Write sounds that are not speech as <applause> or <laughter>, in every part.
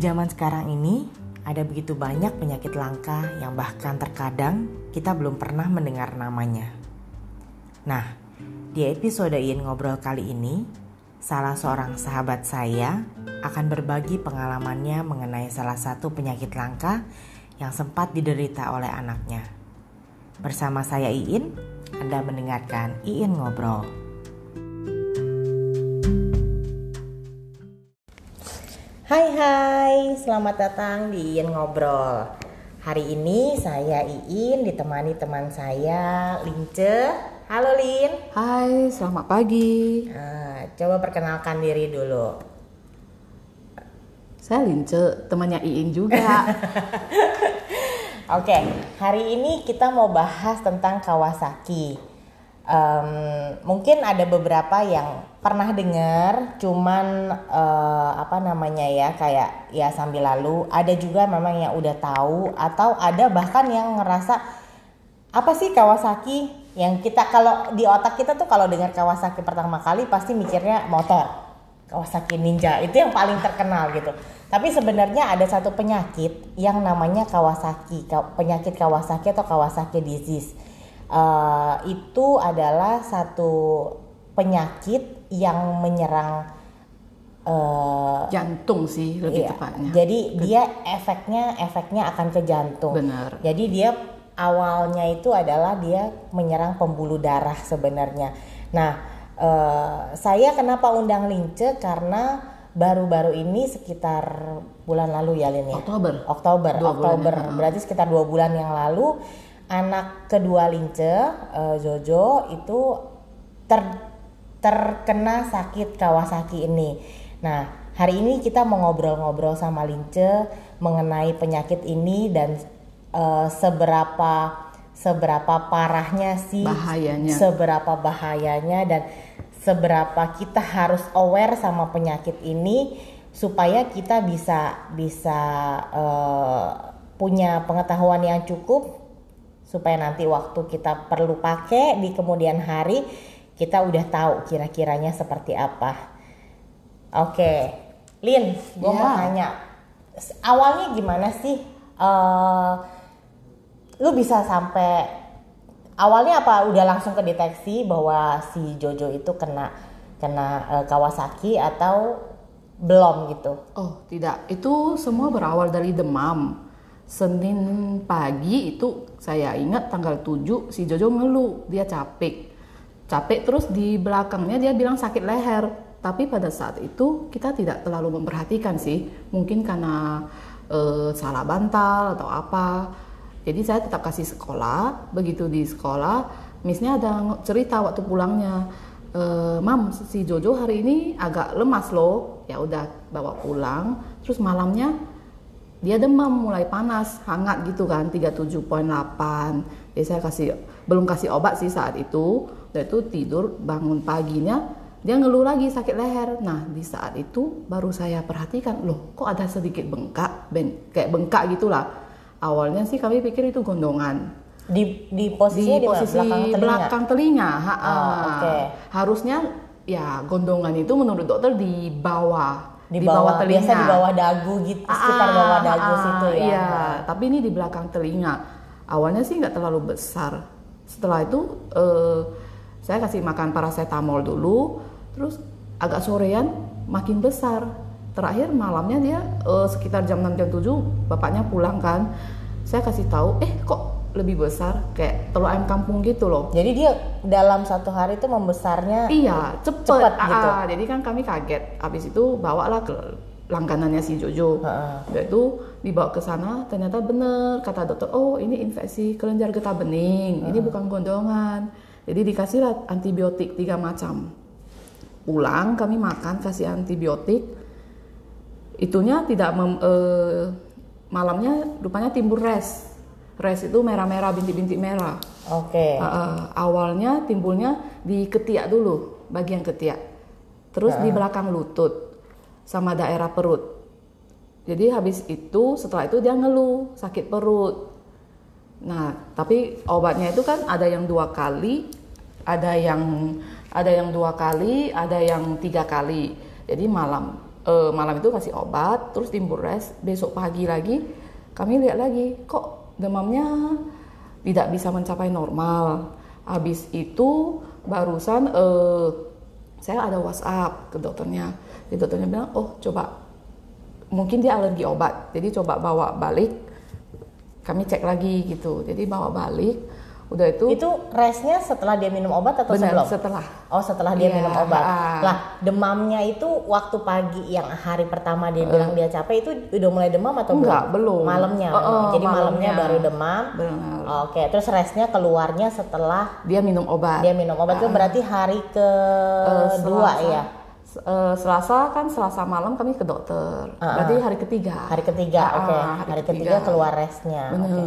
zaman sekarang ini, ada begitu banyak penyakit langka yang bahkan terkadang kita belum pernah mendengar namanya. Nah, di episode Iin Ngobrol kali ini, salah seorang sahabat saya akan berbagi pengalamannya mengenai salah satu penyakit langka yang sempat diderita oleh anaknya. Bersama saya Iin, Anda mendengarkan Iin Ngobrol. Selamat datang di Iin Ngobrol. Hari ini saya Iin ditemani teman saya Lince. Halo Lin. Hai, selamat pagi. Nah, Coba perkenalkan diri dulu. Saya Lince, temannya Iin juga. <laughs> Oke, hari ini kita mau bahas tentang Kawasaki um, Mungkin ada beberapa yang pernah dengar cuman uh, apa namanya ya kayak ya sambil lalu. Ada juga memang yang udah tahu atau ada bahkan yang ngerasa apa sih Kawasaki? Yang kita kalau di otak kita tuh kalau dengar Kawasaki pertama kali pasti mikirnya motor. Kawasaki Ninja itu yang paling terkenal gitu. Tapi sebenarnya ada satu penyakit yang namanya Kawasaki penyakit Kawasaki atau Kawasaki disease uh, itu adalah satu penyakit yang menyerang uh, jantung sih lebih iya, tepatnya. Jadi ke... dia efeknya efeknya akan ke jantung. Benar. Jadi dia awalnya itu adalah dia menyerang pembuluh darah sebenarnya. Nah, uh, saya kenapa undang Lince karena baru-baru ini sekitar bulan lalu ya Lin ya. Oktober. Oktober. Dua Oktober. Bulan, Berarti sekitar dua bulan yang lalu anak kedua Lince uh, Jojo itu ter terkena sakit Kawasaki ini. Nah, hari ini kita mau ngobrol-ngobrol sama Lince mengenai penyakit ini dan uh, seberapa seberapa parahnya sih bahayanya. Seberapa bahayanya dan seberapa kita harus aware sama penyakit ini supaya kita bisa bisa uh, punya pengetahuan yang cukup supaya nanti waktu kita perlu pakai di kemudian hari kita udah tahu kira-kiranya seperti apa. Oke, Lin, gue yeah. mau tanya, awalnya gimana sih? Uh, lu bisa sampai awalnya apa udah langsung ke deteksi bahwa si Jojo itu kena kena uh, Kawasaki atau belum gitu? Oh tidak, itu semua berawal dari demam. Senin pagi itu saya ingat tanggal 7 si Jojo ngeluh. Dia capek. Capek terus di belakangnya dia bilang sakit leher. Tapi pada saat itu kita tidak terlalu memperhatikan sih. Mungkin karena e, salah bantal atau apa. Jadi saya tetap kasih sekolah. Begitu di sekolah misnya ada cerita waktu pulangnya. E, mam si Jojo hari ini agak lemas loh. Ya udah bawa pulang. Terus malamnya dia demam mulai panas hangat gitu kan 37.8 jadi saya kasih belum kasih obat sih saat itu dia itu tidur bangun paginya dia ngeluh lagi sakit leher. Nah di saat itu baru saya perhatikan loh kok ada sedikit bengkak, ben, kayak bengkak gitulah. Awalnya sih kami pikir itu gondongan. Di di posisi, di posisi belakang telinga. Belakang telinga. Ha -ha. Oh, okay. Harusnya ya gondongan itu menurut dokter di bawah di bawah, bawah telinga. Biasa di bawah dagu gitu, ah, sekitar bawah dagu ah, situ ya. Iya, tapi ini di belakang telinga. Awalnya sih nggak terlalu besar. Setelah itu uh, saya kasih makan paracetamol dulu terus agak sorean makin besar terakhir malamnya dia uh, sekitar jam 6 jam 7 bapaknya pulang kan saya kasih tahu eh kok lebih besar kayak telur ayam kampung gitu loh. Jadi dia dalam satu hari itu membesarnya iya cepet, cepet gitu. ah, jadi kan kami kaget. Habis itu bawalah ke langganannya si Jojo. Dia itu dibawa ke sana ternyata bener kata dokter oh ini infeksi kelenjar getah bening. Ini bukan gondongan. Jadi dikasihlah antibiotik tiga macam. Pulang kami makan kasih antibiotik. Itunya tidak mem, eh, malamnya rupanya timbul res. Res itu merah-merah bintik-bintik merah. Oke. Okay. Uh, awalnya timbulnya di ketiak dulu, bagian ketiak. Terus uh. di belakang lutut sama daerah perut. Jadi habis itu setelah itu dia ngeluh sakit perut. Nah, tapi obatnya itu kan ada yang dua kali, ada yang ada yang dua kali, ada yang tiga kali. Jadi malam eh, malam itu kasih obat, terus timbul res. Besok pagi lagi kami lihat lagi, kok demamnya tidak bisa mencapai normal. Habis itu barusan eh, saya ada WhatsApp ke dokternya. Jadi dokternya bilang, oh coba mungkin dia alergi obat. Jadi coba bawa balik. Kami cek lagi gitu. Jadi bawa balik. Udah itu, Itu resnya setelah dia minum obat atau benar sebelum? setelah. Oh setelah dia Iya, minum obat. ah. Lah demamnya itu waktu pagi yang hari pertama dia bilang dia capek itu udah mulai demam atau Enggak, belum. Malamnya. Oh, oh, Jadi malamnya malamnya. baru demam. Benar. Oke, terus resnya keluarnya setelah Dia minum obat. dia minum obat itu berarti hari kedua Selasa. ya. S- eh, Selasa kan Selasa malam kami ke dokter. Berarti hari ketiga. Hari ketiga, Ah, oke. hari Hari, ketiga keluar resnya. Bener. Oke.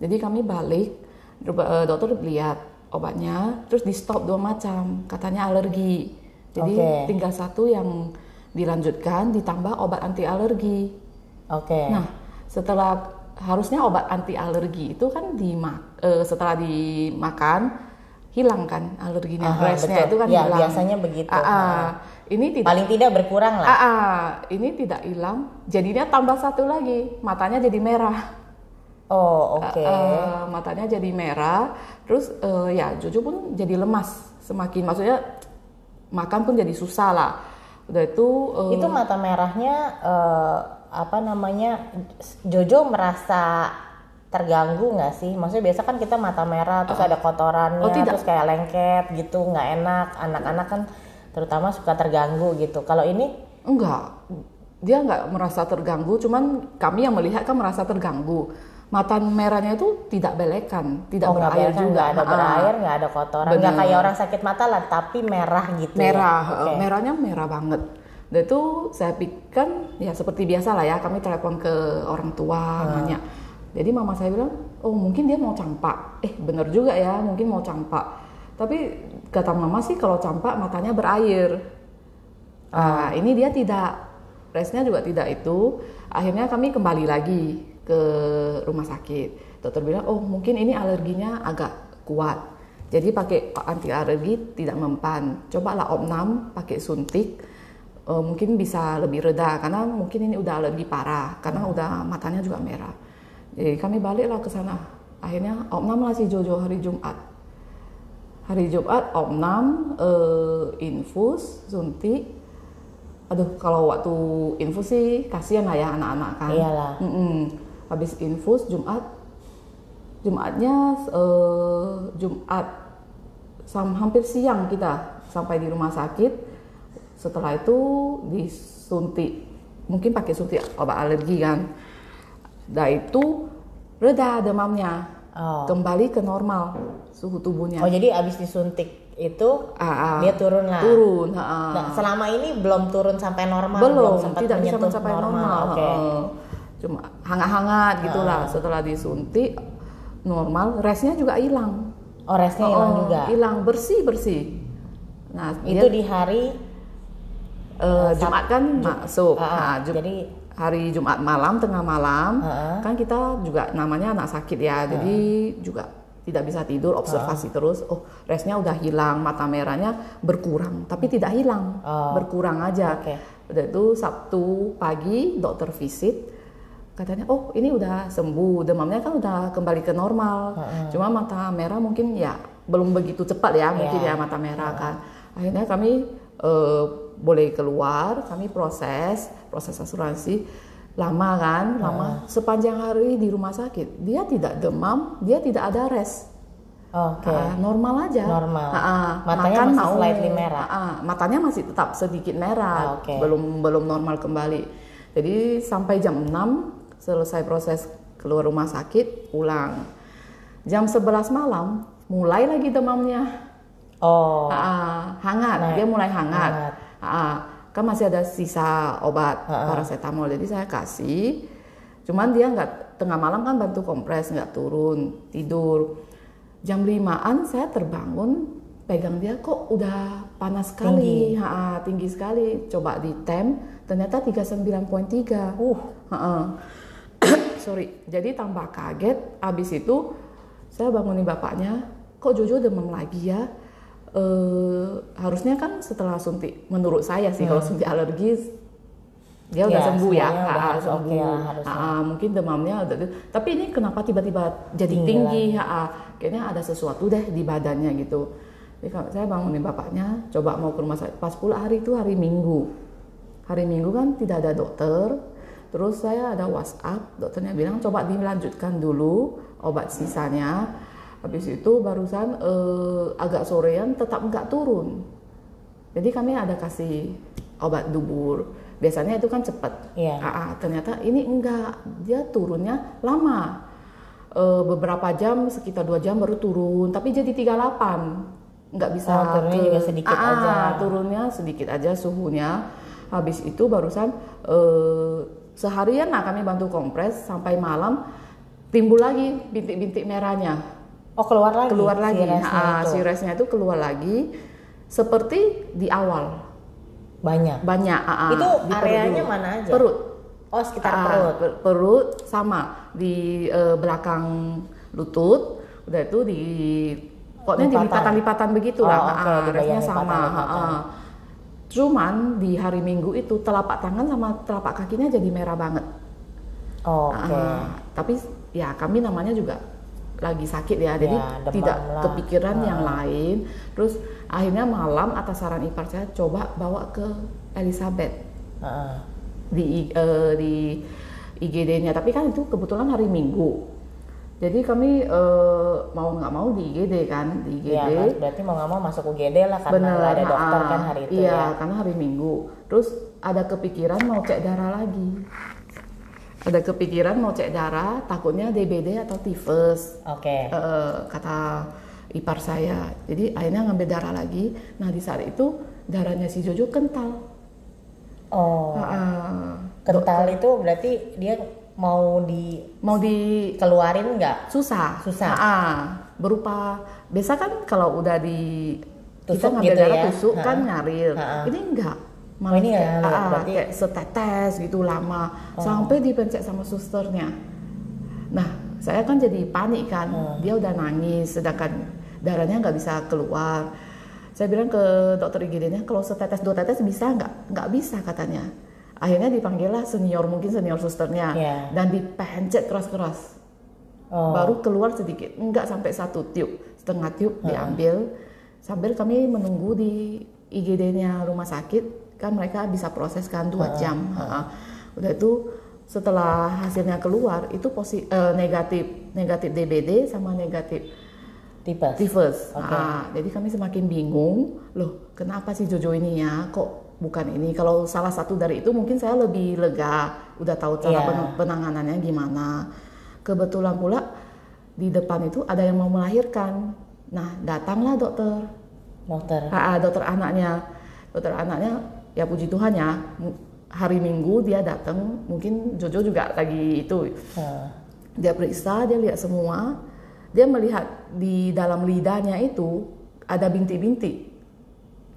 Jadi kami balik, eh, dokter lihat obatnya, terus di stop dua macam, katanya alergi. Jadi Oke. tinggal satu yang dilanjutkan ditambah obat anti alergi. Oke. Nah, setelah harusnya obat anti alergi itu kan di setelah dimakan hilang kan alerginya, Aha, resnya betul. itu kan Ya, hilang. biasanya begitu. Ah, ah. Ini tidak Paling tidak berkurang lah. Ah, ah, ini tidak hilang, jadinya tambah satu lagi, matanya jadi merah. Oh, oke. Eh, matanya jadi merah, terus eh, ya Jojo pun jadi lemas, semakin maksudnya makan pun jadi susah lah. Udah itu eh, itu mata merahnya eh, apa namanya Jojo merasa terganggu nggak sih? Maksudnya biasa kan kita mata merah terus ada kotorannya Oh, tidak. terus kayak lengket gitu nggak enak. Anak-anak kan terutama suka terganggu gitu. Kalau ini enggak, dia nggak merasa terganggu, cuman kami yang melihat kan merasa terganggu. Mata merahnya itu tidak belekan, tidak oh, berair berair, juga. nggak ada berair, nggak ada kotoran, nggak kayak orang sakit mata lah, tapi merah gitu. ya? merah Oke. eh, merahnya merah banget. Dan itu saya pikirkan ya seperti biasa lah ya kami telepon ke orang tua nanya. Jadi mama saya bilang oh mungkin dia mau campak. Eh bener juga ya mungkin mau campak. Tapi kata mama sih kalau campak matanya berair. Ah. Ini dia tidak resnya juga tidak itu. Akhirnya kami kembali lagi ke rumah sakit. Dokter bilang oh mungkin ini alerginya agak kuat. Jadi pakai anti alergi tidak mempan. Cobalah opnam pakai suntik eh, mungkin bisa lebih reda karena mungkin ini udah alergi parah karena udah matanya juga merah. Jadi kami baliklah ke sana. Akhirnya opnam lah si Jojo hari Jumat. Hari Jumat opnam eh, infus suntik. Aduh kalau waktu infus sih kasihan lah ya anak-anak kan. Iyalah. Mm-mm. Habis infus Jumat Jumatnya eh, Jumat sam hampir siang kita sampai di rumah sakit setelah itu disuntik mungkin pakai suntik obat alergi kan dah itu reda demamnya Oh. kembali ke normal suhu tubuhnya Oh jadi abis disuntik itu Ah, ah. dia turun lah. turun ha, ha. Nah, selama ini belum turun sampai normal, belum sempat tidak bisa mencapai normal, Oke. Heeh. Cuma hangat-hangat gitulah. Setelah disuntik normal resnya juga hilang. Oh, resnya hilang Oh, juga. hilang bersih bersih nah Itu dia, di hari eh, Jumat kan masuk. Ah, ah. Nah, Jum- jadi hari Jumat malam tengah malam ah. kan kita juga namanya anak sakit ya. Jadi juga tidak bisa tidur observasi terus. Oh resnya udah hilang mata merahnya berkurang tapi tidak hilang. Oh. berkurang aja. Udah itu Sabtu pagi dokter visit katanya oh ini udah sembuh demamnya kan udah kembali ke normal cuma mata merah mungkin ya belum begitu cepat ya mungkin Iya. ya mata merah kan akhirnya kami eh, boleh keluar kami proses proses asuransi lama kan lama sepanjang hari di rumah sakit dia tidak demam dia tidak ada res Oke. Ah, normal aja Normal. Ah, ah. Matanya Makan masih mau. slightly merah. Ah, ah. matanya masih tetap sedikit merah Ah, oke. belum belum normal kembali jadi sampai jam 6 selesai proses keluar rumah sakit pulang jam 11 malam mulai lagi demamnya Oh. Ah, hangat, Naik. dia mulai hangat. Hangat. Ah, kan masih ada sisa obat paracetamol, jadi saya kasih. Cuman dia nggak tengah malam kan bantu kompres, nggak turun tidur. Jam limaan saya terbangun, pegang dia kok udah panas sekali, tinggi, ha, tinggi sekali. Coba di tem, ternyata 39.3. Uh. Ha-ha. <coughs> Sorry, jadi tambah kaget. Abis itu saya bangunin bapaknya, kok Jojo demam lagi ya? Eh, harusnya kan setelah suntik, menurut saya sih kalau suntik alergi dia udah Ya, sembuh ya, udah Ah, harus sembuh. oke lah, harusnya. Ah, mungkin demamnya udah tapi ini kenapa tiba-tiba jadi Tinggi tinggi? Ah, kayaknya ada sesuatu deh di badannya gitu. Jadi kalau saya bangunin bapaknya, coba mau ke rumah sakit. Pas pula hari itu hari Minggu. Hari Minggu kan tidak ada dokter. Terus saya ada WhatsApp, dokternya bilang coba dilanjutkan dulu obat sisanya. Habis itu barusan eh, agak sorean tetap nggak turun. Jadi kami ada kasih obat dubur. Biasanya itu kan cepat. Iya. Ah, ternyata ini enggak, dia turunnya lama. Eh, beberapa jam, sekitar dua jam baru turun, tapi jadi 38 nggak bisa Oh, turunnya juga sedikit Ah, ah, aja. turunnya sedikit aja suhunya. Habis itu barusan eh, seharian lah kami bantu kompres sampai malam timbul lagi bintik-bintik merahnya Oh keluar lagi. keluar lagi. virusnya Ah, itu. si resnya itu keluar lagi seperti di awal banyak. banyak. Itu di perut areanya dulu. mana aja? Perut. Oh sekitar Ah, perut. per- perut sama di eh, belakang lutut. Udah itu di pokoknya di Lipatan. lipatan-lipatan begitulah. Oh, oke, Ah, di resnya sama. lipatan-lipatan. Ah, ah. Cuman di hari Minggu itu telapak tangan sama telapak kakinya jadi merah banget. Oh, Oke. Ah, tapi ya kami namanya juga lagi sakit ya, jadi Ya, tidak lah. kepikiran Ah. yang lain. Terus akhirnya malam atas saran ipar saya coba bawa ke Elizabeth Heeh. di eh, di IGD-nya. Tapi kan itu kebetulan hari Minggu. Jadi kami eh, mau nggak mau di IGD kan, di IGD. Ya, Mas, berarti mau nggak mau masuk UGD lah karena Bener, ada dokter ah, kan hari itu iya, ya. karena hari Minggu. Terus ada kepikiran mau cek darah lagi. Ada kepikiran mau cek darah, takutnya DBD atau tifus. Oke. Eh, kata ipar saya. Jadi akhirnya ngambil darah lagi. Nah di saat itu darahnya si Jojo kental. Oh, Ah, kental itu berarti dia mau mau di dikeluarin nggak? susah Susah. Ah, berupa biasa kan kalau udah di kita Tusuk ngambil gitu darah ya? tusuk kan Ha-ha. nyaril Ha-ha. ini enggak Oh, ini nggak kayak, ngalir, ah, berarti- Oh. kayak setetes gitu lama sampai dipencet sama susternya nah saya kan jadi panik kan Hmm. dia udah nangis sedangkan darahnya nggak bisa keluar saya bilang ke dokter IGD-nya kalau setetes dua tetes bisa nggak nggak bisa katanya akhirnya dipanggil lah senior mungkin senior susternya. Iya. dan dipencet keras-keras. Oh, baru keluar sedikit nggak sampai satu tiup. Setengah tiup diambil. Sambil kami menunggu di IGD-nya rumah sakit kan mereka bisa proses kan dua jam. Ha-ha. udah itu setelah hasilnya keluar itu posi eh, negatif. Negatif DBD sama negatif tipes. tifus Oke. Ah, jadi kami semakin bingung. Loh kenapa sih Jojo ini ya? Kok bukan ini kalau salah satu dari itu mungkin saya lebih lega udah tahu cara Iya. pen- penanganannya gimana kebetulan pula di depan itu ada yang mau melahirkan nah datanglah dokter Dokter. Ah, ah, dokter anaknya dokter anaknya ya puji Tuhan ya hari Minggu dia datang mungkin Jojo juga lagi itu Heeh. dia periksa, dia lihat semua, dia melihat di dalam lidahnya itu ada bintik-bintik.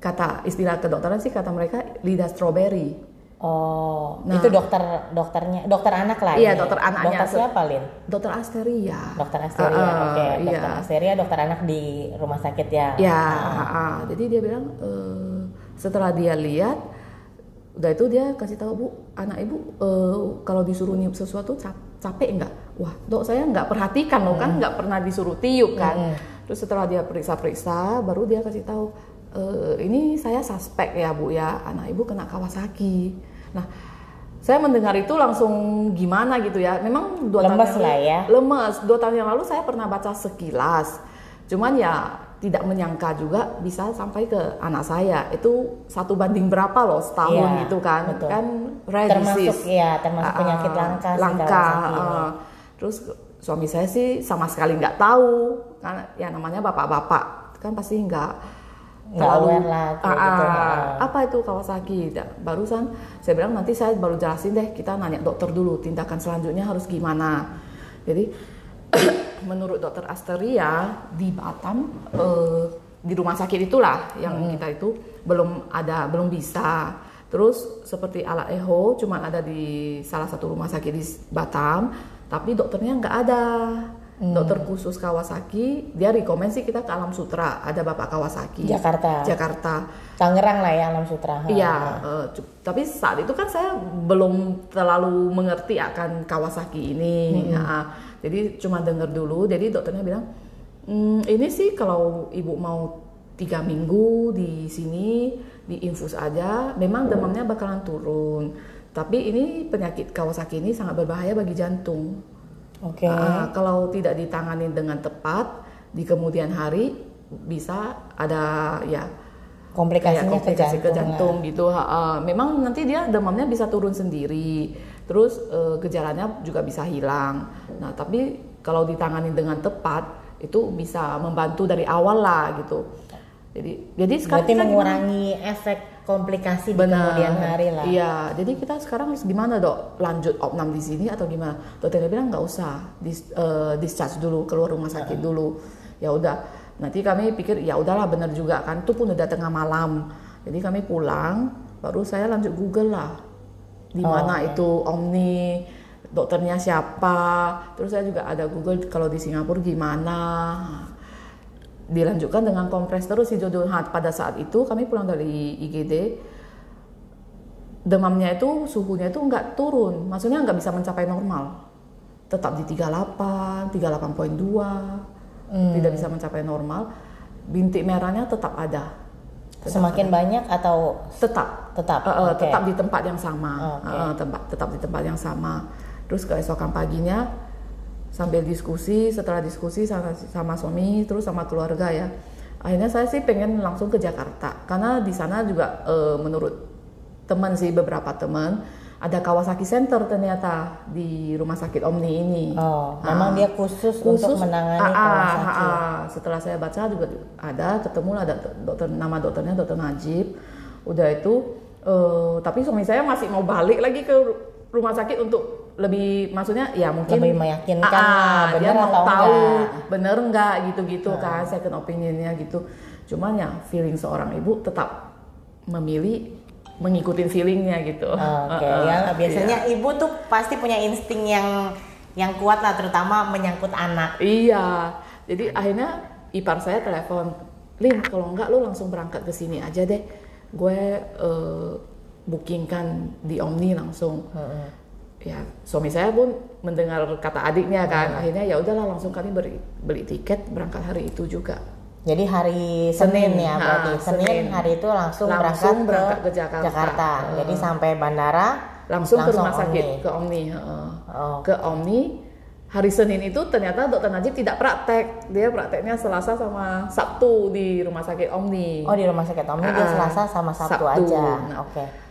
Kata istilah kedokteran sih kata mereka lidah stroberi. Oh, Nah. itu dokter dokternya, dokter anak lah. Iya, ini. dokter anaknya. Dokter siapa, Lin? Dokter Asteria. Dokter Asteria. Ah, Oke, dokter iya. Asteria, dokter anak di rumah sakit ya. Ya, Ah. ah, ah. jadi dia bilang eh, setelah dia lihat, udah itu dia kasih tahu bu, anak ibu eh, kalau disuruh niup sesuatu cap- capek nggak? Wah, dok saya nggak perhatikan loh kan nggak pernah disuruh tiup kan. Terus setelah dia periksa-periksa, baru dia kasih tahu "Eh, ini saya suspek ya bu ya, anak ibu kena Kawasaki. Nah, saya mendengar itu langsung gimana gitu ya. Memang dua tahun Lemes yang lah lalu- ya. lemes. Dua tahun yang lalu saya pernah baca sekilas. Cuman ya tidak menyangka juga bisa sampai ke anak saya. Itu satu banding berapa loh setahun Iya, gitu kan. betul. Kan rare Termasuk disease. ya, termasuk Ah, penyakit langka langka. Ah. Terus suami saya sih sama sekali nggak tahu. Karena ya namanya bapak-bapak kan pasti nggak Aware lah, kayak Ah, gitu, ah, ah. apa itu Kawasaki? Barusan saya bilang nanti saya baru jelasin deh kita nanya dokter dulu tindakan selanjutnya harus gimana. Jadi <coughs> menurut dokter Asteria di Batam eh, di rumah sakit itulah yang Hmm. kita itu belum ada belum bisa. Terus seperti alat echo cuma ada di salah satu rumah sakit di Batam, tapi dokternya nggak ada. Dokter khusus Kawasaki dia rekomend sih kita ke Alam Sutra ada Bapak Kawasaki Jakarta. Jakarta Tangerang lah ya Alam Sutra. Iya, cu- tapi saat itu kan saya belum terlalu mengerti akan Kawasaki ini. Ya, jadi cuma dengar dulu. Jadi dokternya bilang, "Hmm, ini sih kalau ibu mau tiga minggu di sini diinfus aja, memang demamnya bakalan turun. Tapi ini penyakit Kawasaki ini sangat berbahaya bagi jantung. Oke. Ah, kalau tidak ditangani dengan tepat di kemudian hari bisa ada ya Komplikasinya komplikasi ke ke jantung. jantung gitu. Ha. Memang nanti dia demamnya bisa turun sendiri, terus eh, gejalanya juga bisa hilang. Nah tapi kalau ditangani dengan tepat itu bisa membantu dari awal lah gitu. Jadi jadi sekarang Berarti gimana? mengurangi efek komplikasi di Benar. kemudian hari lah. Iya, jadi kita sekarang harus gimana dok? Lanjut opnam di sini atau gimana? Dokternya bilang nggak usah, dis, eh, discharge dulu keluar rumah sakit dulu. Ya udah, nanti kami pikir ya udahlah benar juga kan, itu pun udah tengah malam. Jadi kami pulang, baru saya lanjut Google lah, di Oh, mana itu Omni, dokternya siapa. Terus saya juga ada Google kalau di Singapura gimana. Dilanjutkan dengan kompres terus si jodoh. Nah, pada saat itu kami pulang dari IGD, demamnya itu suhunya itu nggak turun, maksudnya nggak bisa mencapai normal, tetap di 38, 38.2, tidak bisa mencapai normal, bintik merahnya tetap ada, Semakin banyak atau tetap, tetap? Eh, eh, Oke. tetap di tempat yang sama, Oke. Eh, eh, tempat tetap di tempat yang sama. Terus keesokan paginya sambil diskusi, setelah diskusi sama, sama suami, terus sama keluarga ya, akhirnya saya sih pengen langsung ke Jakarta karena di sana juga eh, menurut teman sih beberapa teman ada Kawasaki Center ternyata di rumah sakit Omni ini. Oh, Ah. memang dia khusus, untuk menangani ah, ah, Kawasaki. ah, ah. Setelah saya baca juga ada ketemu lah ada dokter nama dokternya dokter Najib. Udah itu eh, tapi suami saya masih mau balik lagi ke rumah sakit untuk lebih maksudnya ya mungkin Lebih meyakinkan Ah, ah, lah, dia bener mau tahu enggak. bener enggak gitu-gitu kan second opinionnya gitu. Cuman ya feeling seorang ibu tetap memilih mengikuti feelingnya gitu. Oke, eh, ya iya. biasanya ibu tuh pasti punya insting yang yang kuat lah, terutama menyangkut anak. Iya, jadi akhirnya ipar saya telepon, Lin, kalau enggak lu langsung berangkat ke sini aja deh. Gue eh, bookingkan di Omni langsung. Ya, suami saya pun mendengar kata adiknya kan, akhirnya ya udahlah langsung kami beli, beli tiket berangkat hari itu juga. Jadi hari Senin, Senin, ya ha, berarti Senin, Senin. hari itu langsung, Langsung berangkat, berangkat ke Jakarta. Jakarta. Heeh. Jadi sampai bandara Langsung, ke rumah Omni. sakit ke Omni, heeh. Oh. ke Omni. Hari Senin itu ternyata dokter Najib tidak praktek, dia prakteknya Selasa sama Sabtu di rumah sakit Omni. Oh di rumah sakit Omni dia Ah, Selasa sama Sabtu, Sabtu. aja. Nah. Oke.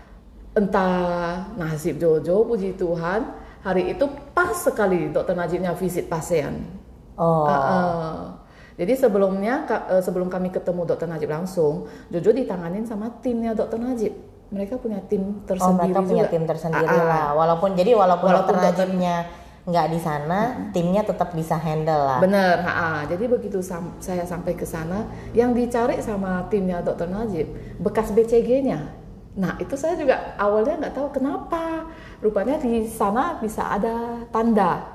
Entah nasib Jojo puji Tuhan hari itu pas sekali dokter Najibnya visit pasien. Oh. Uh, uh. Jadi sebelumnya uh, sebelum kami ketemu dokter Najib langsung, Jojo ditanganin sama timnya dokter Najib. Mereka punya tim Oh tersendiri mereka punya juga. tim tersendiri ah. lah. Walaupun jadi walaupun, Walaupun dokter dokter- Najibnya nggak di sana, timnya tetap bisa handle lah. Bener, ha, ha. jadi begitu sam- saya sampai ke sana, yang dicari sama timnya dokter Najib bekas BCG-nya. Nah itu saya juga awalnya nggak tahu kenapa. Rupanya di sana bisa ada tanda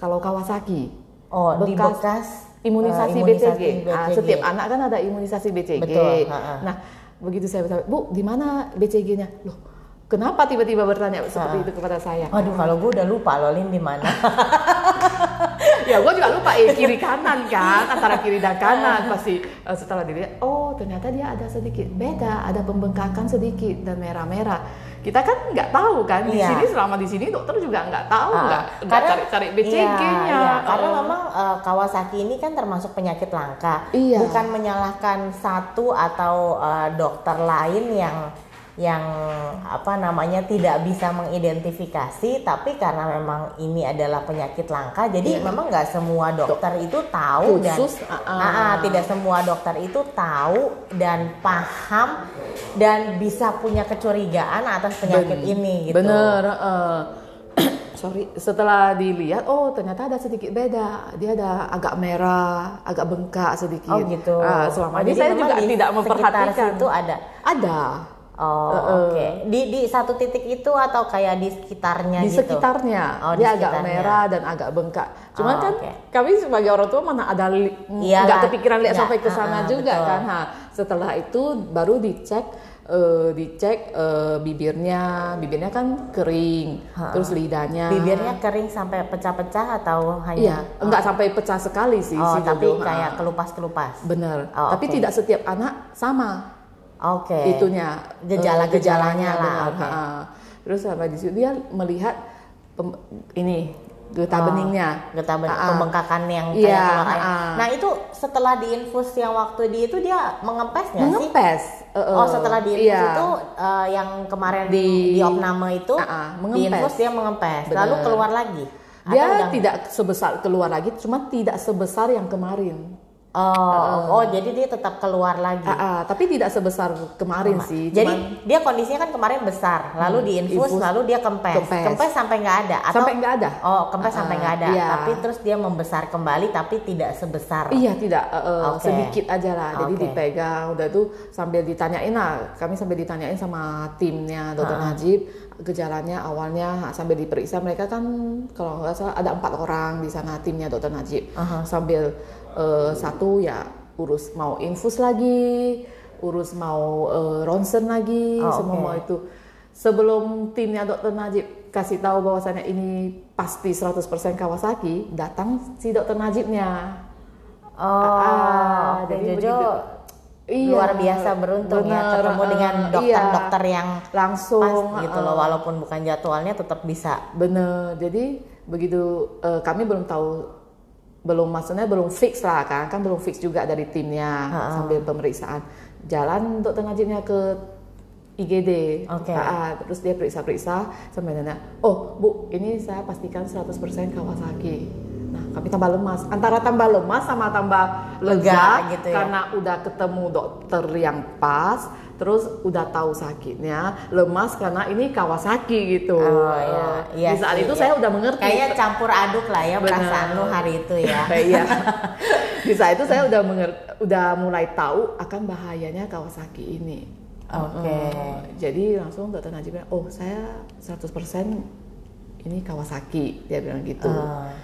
kalau Kawasaki. Oh di bekas imunisasi, eh, imunisasi BCG. BCG. setiap anak kan ada imunisasi BCG. Betul, ha, ha. Nah begitu saya bertanya, Bu di mana BCG-nya? Loh kenapa tiba-tiba bertanya seperti itu kepada saya? Waduh kalau gue udah lupa loh Lin di mana. <laughs> ya gue juga lupa eh kiri kanan kan antara kiri dan kanan pasti eh, setelah dilihat oh ternyata dia ada sedikit beda ada pembengkakan sedikit dan merah-merah kita kan nggak tahu kan di Iya. sini selama di sini dokter juga nggak tahu Ah, nggak nggak cari-cari BCG-nya Iya, iya. Karena Oh. memang eh, Kawasaki ini kan termasuk penyakit langka. Iya. Bukan menyalahkan satu atau eh, dokter lain yang yang apa namanya tidak bisa mengidentifikasi, tapi karena memang ini adalah penyakit langka, jadi Iya. memang nggak semua dokter itu tahu Khusus, dan ah, ah. Ah, ah, tidak semua dokter itu tahu dan paham dan bisa punya kecurigaan atas penyakit Ben- ini gitu. Bener. eh, <clears throat> sorry. Setelah dilihat, oh ternyata ada sedikit beda. Dia ada agak merah, agak bengkak sedikit. Oh gitu. Ah, selama Oh, ini saya juga tidak memperhatikan. situ ada. Ada. Oh, oke. Di di satu titik itu atau kayak di sekitarnya di gitu? sekitarnya Oh, di dia agak merah dan agak bengkak. Cuman Oh, kan oke. kami sebagai orang tua mana ada Iyalah. nggak kepikiran lihat Nggak, sampai ke sana ha-ha, juga betul. kan. Ha, setelah itu baru dicek eh, dicek eh, bibirnya, bibirnya kan kering, terus lidahnya. Bibirnya kering sampai pecah-pecah atau hanya? Iya, enggak sampai pecah sekali sih Oh, si tapi kayak kelupas-kelupas. bener. Oh, tapi oke. tidak setiap anak sama. Oke. itunya Gejala-gejalanya eh, lah, benar, oke. ha. terus sampai di situ dia melihat pem- ini getah Oh, beningnya getah ben- Ha-ha. pembengkakan yang kayak Iya, keluar air. ha-ha. Nah itu setelah diinfus yang waktu di itu dia mengempes nggak sih? mengempes Eh, eh, Oh setelah diinfus iya. itu eh, yang kemarin Di- di, opname itu Ah, ah, mengempes. diinfus dia mengempes, Bener. lalu keluar lagi. Dia tidak sebesar keluar lagi cuma tidak sebesar yang kemarin Oh, oh jadi dia tetap keluar lagi. Ah, ah, tapi tidak sebesar kemarin sih Jadi cuman dia kondisinya kan kemarin besar, lalu diinfus, infus, lalu dia kempes. kempes. sampai nggak ada atau sampai nggak ada Oh, kempes Ah, sampai nggak ada, iya. tapi terus dia membesar kembali tapi tidak sebesar. Iya tidak eh, Oke. sedikit aja lah. Jadi Oke. dipegang udah tuh sambil ditanyain lah. Kami sambil ditanyain sama timnya Dokter Najib gejalanya awalnya sambil diperiksa mereka kan kalau nggak salah ada empat orang di sana timnya Dokter Najib sambil eh, satu ya urus mau infus lagi, urus mau eh, ronsen lagi, Oh, semua oke. mau itu. Sebelum timnya Dokter Najib kasih tahu bahwasannya ini pasti 100% Kawasaki, datang si Dokter Najibnya. Oh, Ah, jadi jadi Jojo begitu. Iya, luar biasa beruntung ya bener, ketemu eh, dengan iya. dokter-dokter yang langsung pas gitu loh, walaupun bukan jadwalnya tetap bisa. bener jadi begitu eh, kami belum tahu belum maksudnya belum fix lah kan kan belum fix juga dari timnya sambil pemeriksaan. Jalan dokter Najibnya ke IGD Oke. Ah, terus dia periksa-periksa sampai nanya oh bu ini saya pastikan 100% Kawasaki nah kami tambah lemas antara tambah lemas sama tambah lega, Lega gitu ya. karena udah ketemu dokter yang pas terus udah tahu sakitnya lemas karena ini Kawasaki gitu Oh iya, iya di saat sih, itu iya. saya udah mengerti Kayaknya campur aduk lah ya Bener. perasaan lu hari itu ya. <laughs> iya <laughs> di saat itu saya udah mengerti udah mulai tahu akan bahayanya Kawasaki ini Oke. Eh, jadi langsung dokter Najib bilang oh saya 100% ini Kawasaki dia bilang gitu Ah.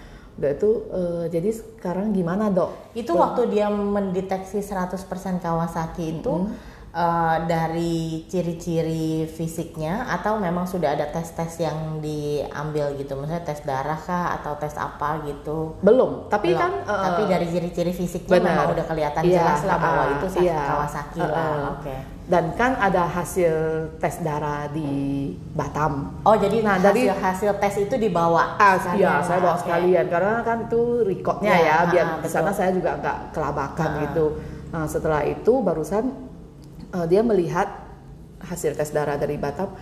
Udah itu eh, jadi sekarang gimana dok Itu waktu dia mendeteksi 100% Kawasaki itu eh, dari ciri-ciri fisiknya atau memang sudah ada tes-tes yang diambil gitu, misalnya tes darah kah atau tes apa gitu? belum tapi Belum. kan eh, tapi dari ciri-ciri fisiknya benar. memang udah kelihatan Iya, jelas lah bahwa ah, itu iya. Kawasaki Eh, lah. Oke. Dan kan ada hasil tes darah di Batam Oh jadi Nah, hasil dari- hasil tes itu dibawa? Ah, sekalian iya, lah, saya bawa sekalian karena kan itu recordnya Ya, ya, biar di sana saya juga nggak kelabakan Ah. gitu. Nah, setelah itu barusan eh, dia melihat hasil tes darah dari Batam,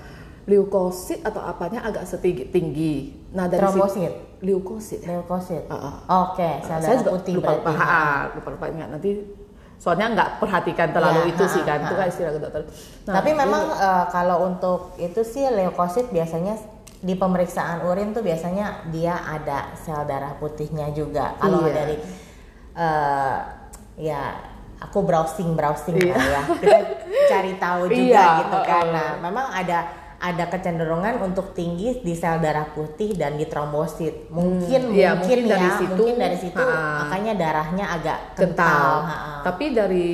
leukosit atau apanya agak setinggi tinggi. Nah, dari Trombosit? situ- leukosit. ya. Leukosit. Ah, ah. Oke, sel saya darah juga putih lupa lupa, lupa lupa ingat nanti. Soalnya nggak perhatikan terlalu Iya, itu ah, sih kan, ah, itu kan istilah dokter. Nah, Tapi memang eh, kalau untuk itu sih leukosit biasanya di pemeriksaan urin tuh biasanya dia ada sel darah putihnya juga. Kalau Iya. dari eh, ya aku browsing browsing Iya. lah ya, kita cari tahu <laughs> juga Iya, gitu kan. uh-uh. Nah, memang ada ada kecenderungan untuk tinggi di sel darah putih dan di trombosit. Mungkin iya, mungkin, mungkin dari ya, situ, mungkin dari situ ha-ha. makanya darahnya agak kental. kental. ha-ha. Tapi dari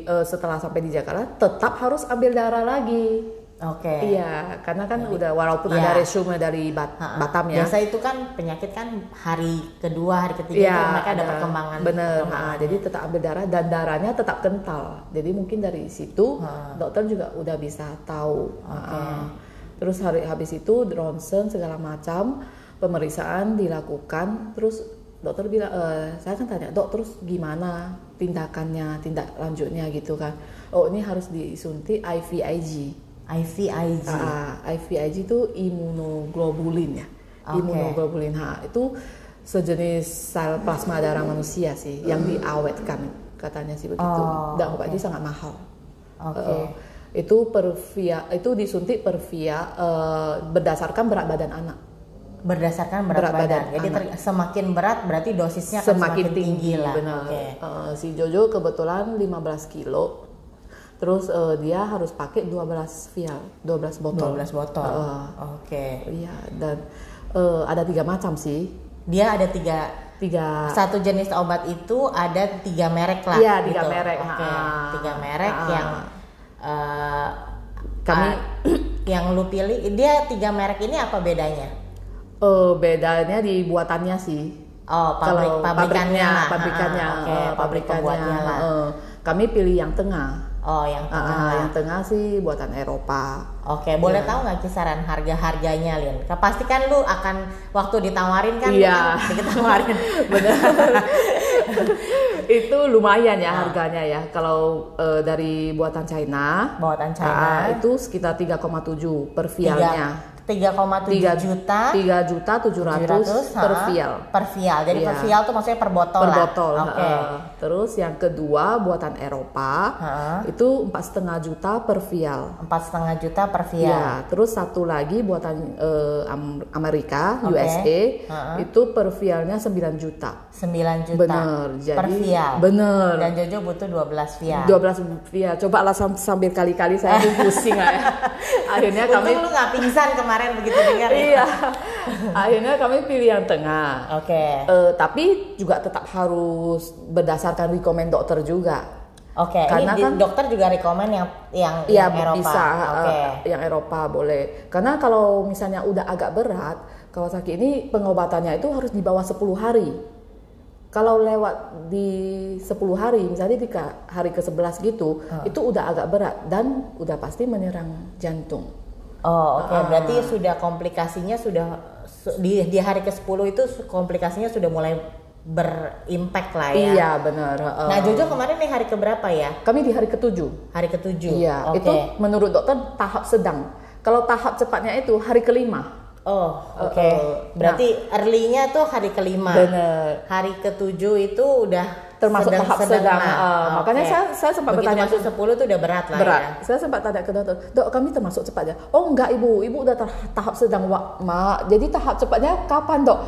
eh, setelah sampai di Jakarta tetap harus ambil darah lagi. Oke. Iya, karena kan udah walaupun Iya. ada resume dari Bat- Ha-ha. Batam ya. Biasa itu kan penyakit kan hari kedua, hari ketiga Iya, itu mereka ada perkembangan. Bener, perkembangan. ha, jadi tetap ambil darah dan darahnya tetap kental. Jadi mungkin dari situ Ha. dokter juga udah bisa tahu. Ha, Oke. Terus hari habis itu ronsen segala macam pemeriksaan dilakukan. Terus dokter bilang, "Eh, saya kan tanya dok terus gimana tindakannya, tindak lanjutnya gitu kan? Oh ini harus disuntik IVIG. IVIG. Ah, IVIG itu imunoglobulin ya. Oke. Imunoglobulin H itu sejenis sel plasma darah manusia sih yang diawetkan katanya sih begitu. Oh, Dan obatnya sangat mahal. Oke. Eh, itu per via itu disuntik per via eh, berdasarkan berat badan anak. Berdasarkan berat, Berat badan. badan Jadi anak. ter- semakin berat berarti dosisnya akan semakin tinggi, lah. benar. Oke. Eh, si Jojo kebetulan 15 kilo. Terus eh, dia harus pakai 12 vial, 12 botol. 12 botol. Heeh. Oke. Iya, dan eh, ada tiga macam sih. Dia ada tiga Tiga satu jenis obat itu ada tiga merek lah. Iya, tiga gitu. merek. Oke, Ha. tiga merek Ha. yang eh, Kami- ah, <clears throat> yang lu pilih. Dia tiga merek ini apa bedanya? eh, bedanya di buatannya sih. Oh, pabrik Kalau pabrikannya, pabrikannya. Oke, eh, pabrik pabrikannya. lah. eh, kami pilih yang tengah. Oh, yang Ah, tengah. ah, yang tengah sih buatan Eropa. Oke, boleh Iya. tahu nggak kisaran harga-harganya, Lin? Ke- Pasti kan lu akan waktu ditawarin kan, Iya. kan ditawarin. <laughs> Benar. itu lumayan Ah. ya harganya ya. Kalau eh, dari buatan China, Buatan ah, China. itu sekitar 3,7 per vialnya. 3,7 Tiga juta 3 juta 700 per ha, vial. Per vial. Jadi per Iya. vial tuh maksudnya per botol per lah. botol. Oke. heeh. Terus yang kedua buatan Eropa Heeh. itu empat setengah juta per vial. Empat setengah juta per vial. Ya, terus satu lagi buatan eh, Am- Amerika Oke. USA Heeh. itu per vialnya 9 juta. 9 juta Bener, jadi per vial. bener. Dan Jojo butuh 12 vial. 12 vial. Coba lah sam- sambil kali-kali saya <laughs> pusing ya. Akhirnya Untung kami lu nggak pingsan kemarin begitu dengar ya. iya. <laughs> Akhirnya kami pilih yang tengah. Oke. Eh, tapi juga tetap harus berdasarkan rekomend dokter juga. Oke, Karena ini kan- dokter juga rekomen yang yang, Iya yang Eropa. bisa, eh, yang Eropa boleh. Karena kalau misalnya udah agak berat, Kawasaki ini pengobatannya itu harus di bawah 10 hari. Kalau lewat di 10 hari, misalnya di hari ke-11 gitu, itu udah agak berat dan udah pasti menyerang jantung. Oh, oke. Ah. Berarti sudah komplikasinya sudah su- di di hari ke-10 itu komplikasinya sudah mulai berimpact lah ya. Iya benar. eh. Nah, Jojo kemarin nih hari keberapa ya? kami di hari ketujuh. Hari ketujuh. Iya, Oke. itu menurut dokter tahap sedang. Kalau tahap cepatnya itu hari kelima. Oh, oke. Eh, eh, Berarti early-nya tuh hari kelima. Bener. Hari ketujuh itu udah Termasuk tahap sedang. lah. eh, makanya Oke. saya- saya sempat Begitu bertanya masuk 10 tuh udah berat lah berat. ya. Saya sempat tanya ke dokter, dok kami termasuk cepatnya. Oh enggak ibu, ibu udah tahap sedang Wak, mak. Jadi tahap cepatnya kapan dok?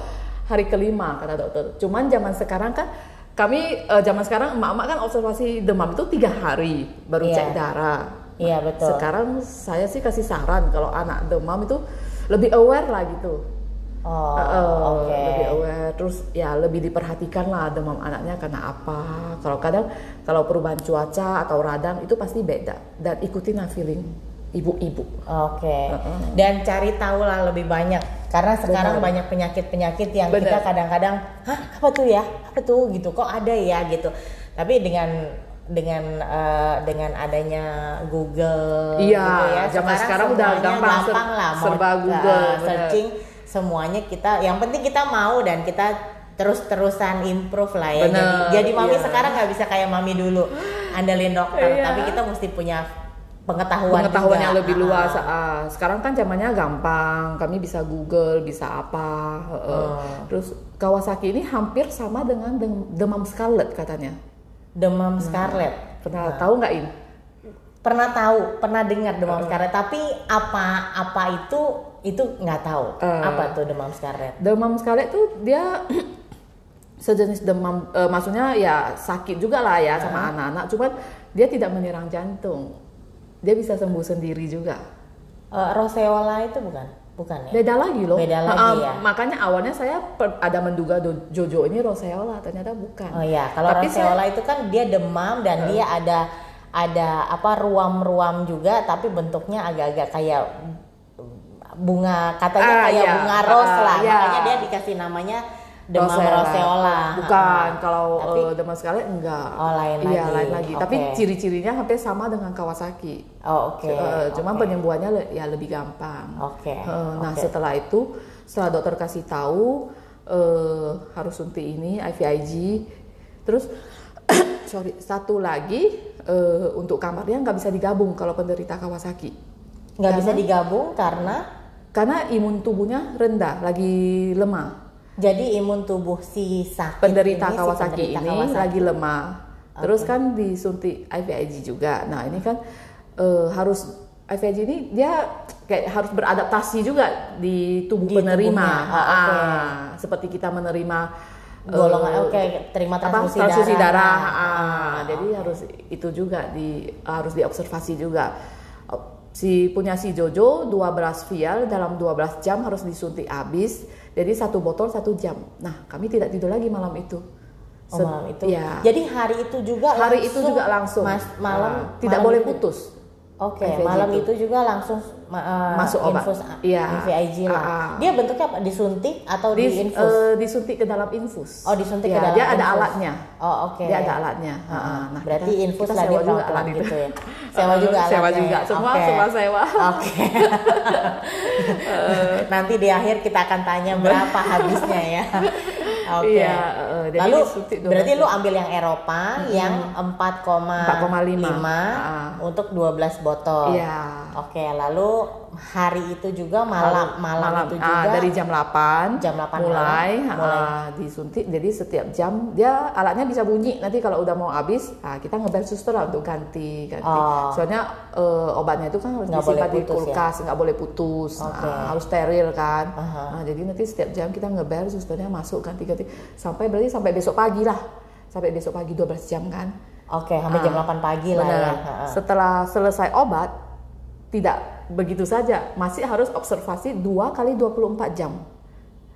Hari kelima kata dokter. Cuman zaman sekarang kan kami eh, zaman sekarang emak-emak kan observasi demam itu tiga hari baru Iya. cek darah. Iya, betul. Sekarang saya sih kasih saran kalau anak demam itu lebih aware lah gitu. Oh, Eh, oke. Terus ya lebih diperhatikan lah demam anaknya karena apa kalau kadang kalau perubahan cuaca atau radang itu pasti beda dan ikutin lah feeling ibu-ibu Oke. Dan cari tahu lah lebih banyak karena sekarang Benar. banyak penyakit-penyakit yang Benar. kita kadang-kadang, hah apa tuh ya, apa tuh gitu, kok ada ya gitu. Tapi dengan dengan eh, dengan adanya Google, Iya, gitu ya, zaman sekarang udah gampang, gampang lah, serba eh, Google, benar. searching semuanya kita. Yang penting kita mau dan kita terus-terusan improve lah ya. Benar, jadi jadi mami iya. sekarang nggak bisa kayak mami dulu andalin dokter, Iya. tapi kita mesti punya pengetahuan pengetahuan juga. yang lebih Ah. luas ah. sekarang kan zamannya gampang kami bisa Google bisa apa. Oh. terus Kawasaki ini hampir sama dengan dem- demam scarlet katanya demam scarlet. pernah tahu nggak ini Pernah tahu, pernah dengar demam scarlet, tapi apa apa itu itu nggak tahu. Eh. apa tuh demam scarlet? demam scarlet tuh dia <clears throat> sejenis demam eh, maksudnya ya sakit juga lah ya sama anak-anak cuman dia tidak menyerang jantung dia bisa sembuh sendiri juga Eh, roseola itu bukan? Bukan ya? beda lagi loh Beda lagi ah, ya? makanya awalnya saya per- ada menduga Do- Jojo ini roseola ternyata bukan Oh ya, kalau Tapi roseola itu kan dia demam dan dia ada ada apa ruam-ruam juga, tapi bentuknya agak-agak kayak bunga, katanya Ah, kayak iya. bunga ros Ah, lah. iya. Makanya dia dikasih namanya demam roseola. bukan Ah. kalau Tapi- eh, demam scarlet enggak Oh, lain iya lagi. lain lagi tapi Oke. ciri-cirinya hampir sama dengan Kawasaki Oh, oke. Eh, cuman oke. penyembuhannya le- ya lebih gampang Oke, Eh, nah oke. setelah itu setelah dokter kasih tahu eh, harus suntik ini IVIG terus <coughs> sorry satu lagi eh, untuk kamarnya nggak bisa digabung kalau penderita Kawasaki nggak bisa digabung karena karena imun tubuhnya rendah lagi lemah jadi imun tubuh si sakit penderita ini, si Kawasaki penderita ini Kawasaki. lagi lemah. Terus kan disuntik IVIG juga. Nah ini kan eh, harus IVIG ini dia kayak harus beradaptasi juga di tubuh Di penerima. Oh, oke. Ah, seperti kita menerima golongan eh, oke terima apa, transfusi, transfusi darah. darah. Ah, Ah, jadi harus itu juga di harus diobservasi juga. Si punya si Jojo 12 vial dalam 12 jam harus disuntik habis. Jadi satu botol satu jam. Nah, kami tidak tidur lagi malam itu. Oh, malam itu. Ya. Jadi hari itu juga hari itu juga langsung. Mas, malam tidak malam boleh itu- putus. Oke, IVIG malam itu. itu juga langsung eh, Masuk obat. infus Iya. IVIG lah. Ah, ah. Dia bentuknya apa? Disuntik atau Di, diinfus? eh, disuntik ke dalam infus. Oh, disuntik ke Ya, dalam Dia ada infus. alatnya. Oh, oke. Dia ada alatnya. Ah, nah, berarti kita- infus kita lah sewa dia juga alat itu. gitu ya. Sewa juga Sewa alatnya juga. ya? Semua Oke. semua sewa. Oke. <laughs> Nanti di akhir kita akan tanya berapa habisnya ya. <laughs> Oke. Iya, eh, jadi Lalu disuntik 12 berarti lu ambil yang Eropa yang 4,5 4,5. Ah. untuk 12 botol. Iya. Oke, lalu hari itu juga malam. Malam, itu juga ah, dari jam 8 Jam 8 mulai, malam, ah, mulai. disuntik. Jadi setiap jam dia alatnya bisa bunyi. Nanti kalau udah mau habis ah, kita ngebel suster lah untuk ganti ganti. Oh. soalnya eh, obatnya itu kan harus Nggak disimpan di ya? kulkas nggak boleh putus. Oke. ah, harus steril kan. Aha. Ah, jadi nanti setiap jam kita ngebel susternya masuk ganti-ganti sampai berarti sampai besok pagi lah. Sampai besok pagi 12 jam kan. Oke, sampai jam Ah, 8 pagi lah ya. Setelah selesai obat, tidak begitu saja, masih harus observasi 2 kali 24 jam.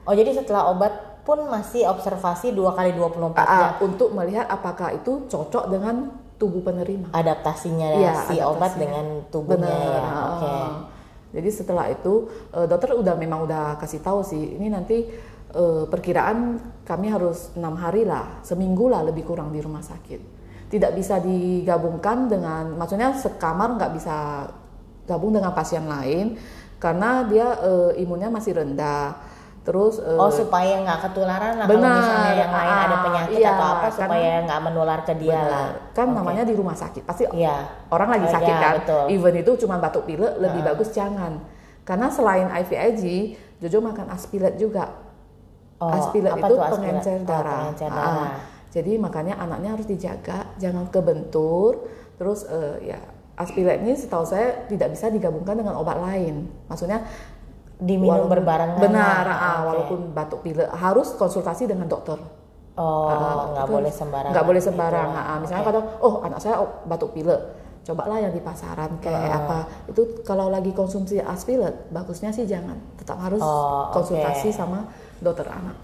Oh, jadi setelah obat pun masih observasi 2 kali 24 Ah, jam. untuk melihat apakah itu cocok dengan tubuh penerima. Adaptasinya Iya, si obat adaptasinya. dengan tubuhnya ya. Ah, Oke. Jadi setelah itu eh, dokter udah memang udah kasih tahu sih, ini nanti eh, perkiraan kami harus enam hari lah, seminggu lah lebih kurang di rumah sakit. Tidak bisa digabungkan dengan, maksudnya sekamar nggak bisa gabung dengan pasien lain karena dia eh, imunnya masih rendah. Terus eh, Oh, supaya nggak ketularan lah kalau Benar. misalnya yang lain ada Ah, penyakit iya, atau apa supaya nggak menular ke dia benar. lah. kan Oke. namanya di rumah sakit pasti Iya. orang lagi Oh, sakit iya, kan betul. even itu cuma batuk pilek lebih bagus jangan karena selain IVIG Jojo makan aspilet juga Oh, itu tuh pengencer Oh, darah, pengencer Ah, darah. jadi makanya anaknya harus dijaga jangan kebentur terus eh, ya aspilet ini setahu saya tidak bisa digabungkan dengan obat lain maksudnya Diminum walaupun- berbarengan. benar lah. ah, Oke. walaupun batuk pilek harus konsultasi dengan dokter Oh, Ah, nggak boleh sembarangan. nggak boleh gitu sembarang lah. Ah, misalnya Oke. kadang oh anak saya oh, batuk pilek cobalah yang di pasaran kayak Ah. apa itu kalau lagi konsumsi aspilet bagusnya sih jangan tetap harus Oh, konsultasi sama dokter anak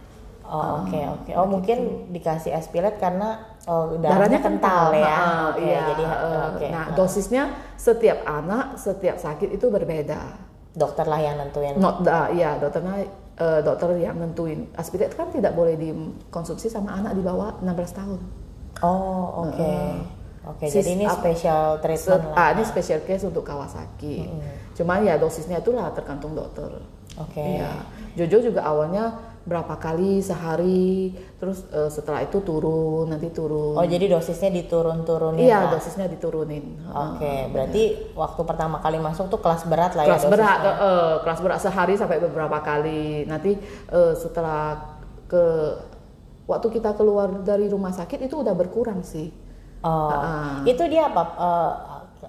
Oh, oke oke. Oh, mungkin dikasih aspilet karena oh, darahnya darahnya kental, ya. Ah, Oke, iya. jadi oke. nah Ah. dosisnya setiap anak setiap sakit itu berbeda dokter lah yang nentuin. not ah, iya dokternya eh, dokter yang nentuin aspilet kan tidak boleh dikonsumsi sama anak di bawah 16 tahun Oh, oke. Oke, Sis- jadi ini special treatment Se- lah. ah, ini special case untuk Kawasaki. Cuman ya dosisnya itulah tergantung dokter. Oke. Iya. Jojo juga awalnya berapa kali sehari, terus eh, setelah itu turun, nanti turun. Oh, jadi dosisnya diturun-turunin. iya, lah. dosisnya diturunin. Oke, berarti waktu pertama kali masuk tuh kelas berat lah kelas ya berat, eh, kelas berat sehari sampai beberapa kali. Nanti eh, setelah ke waktu kita keluar dari rumah sakit itu udah berkurang sih. Oh, Ah. itu dia apa? eh,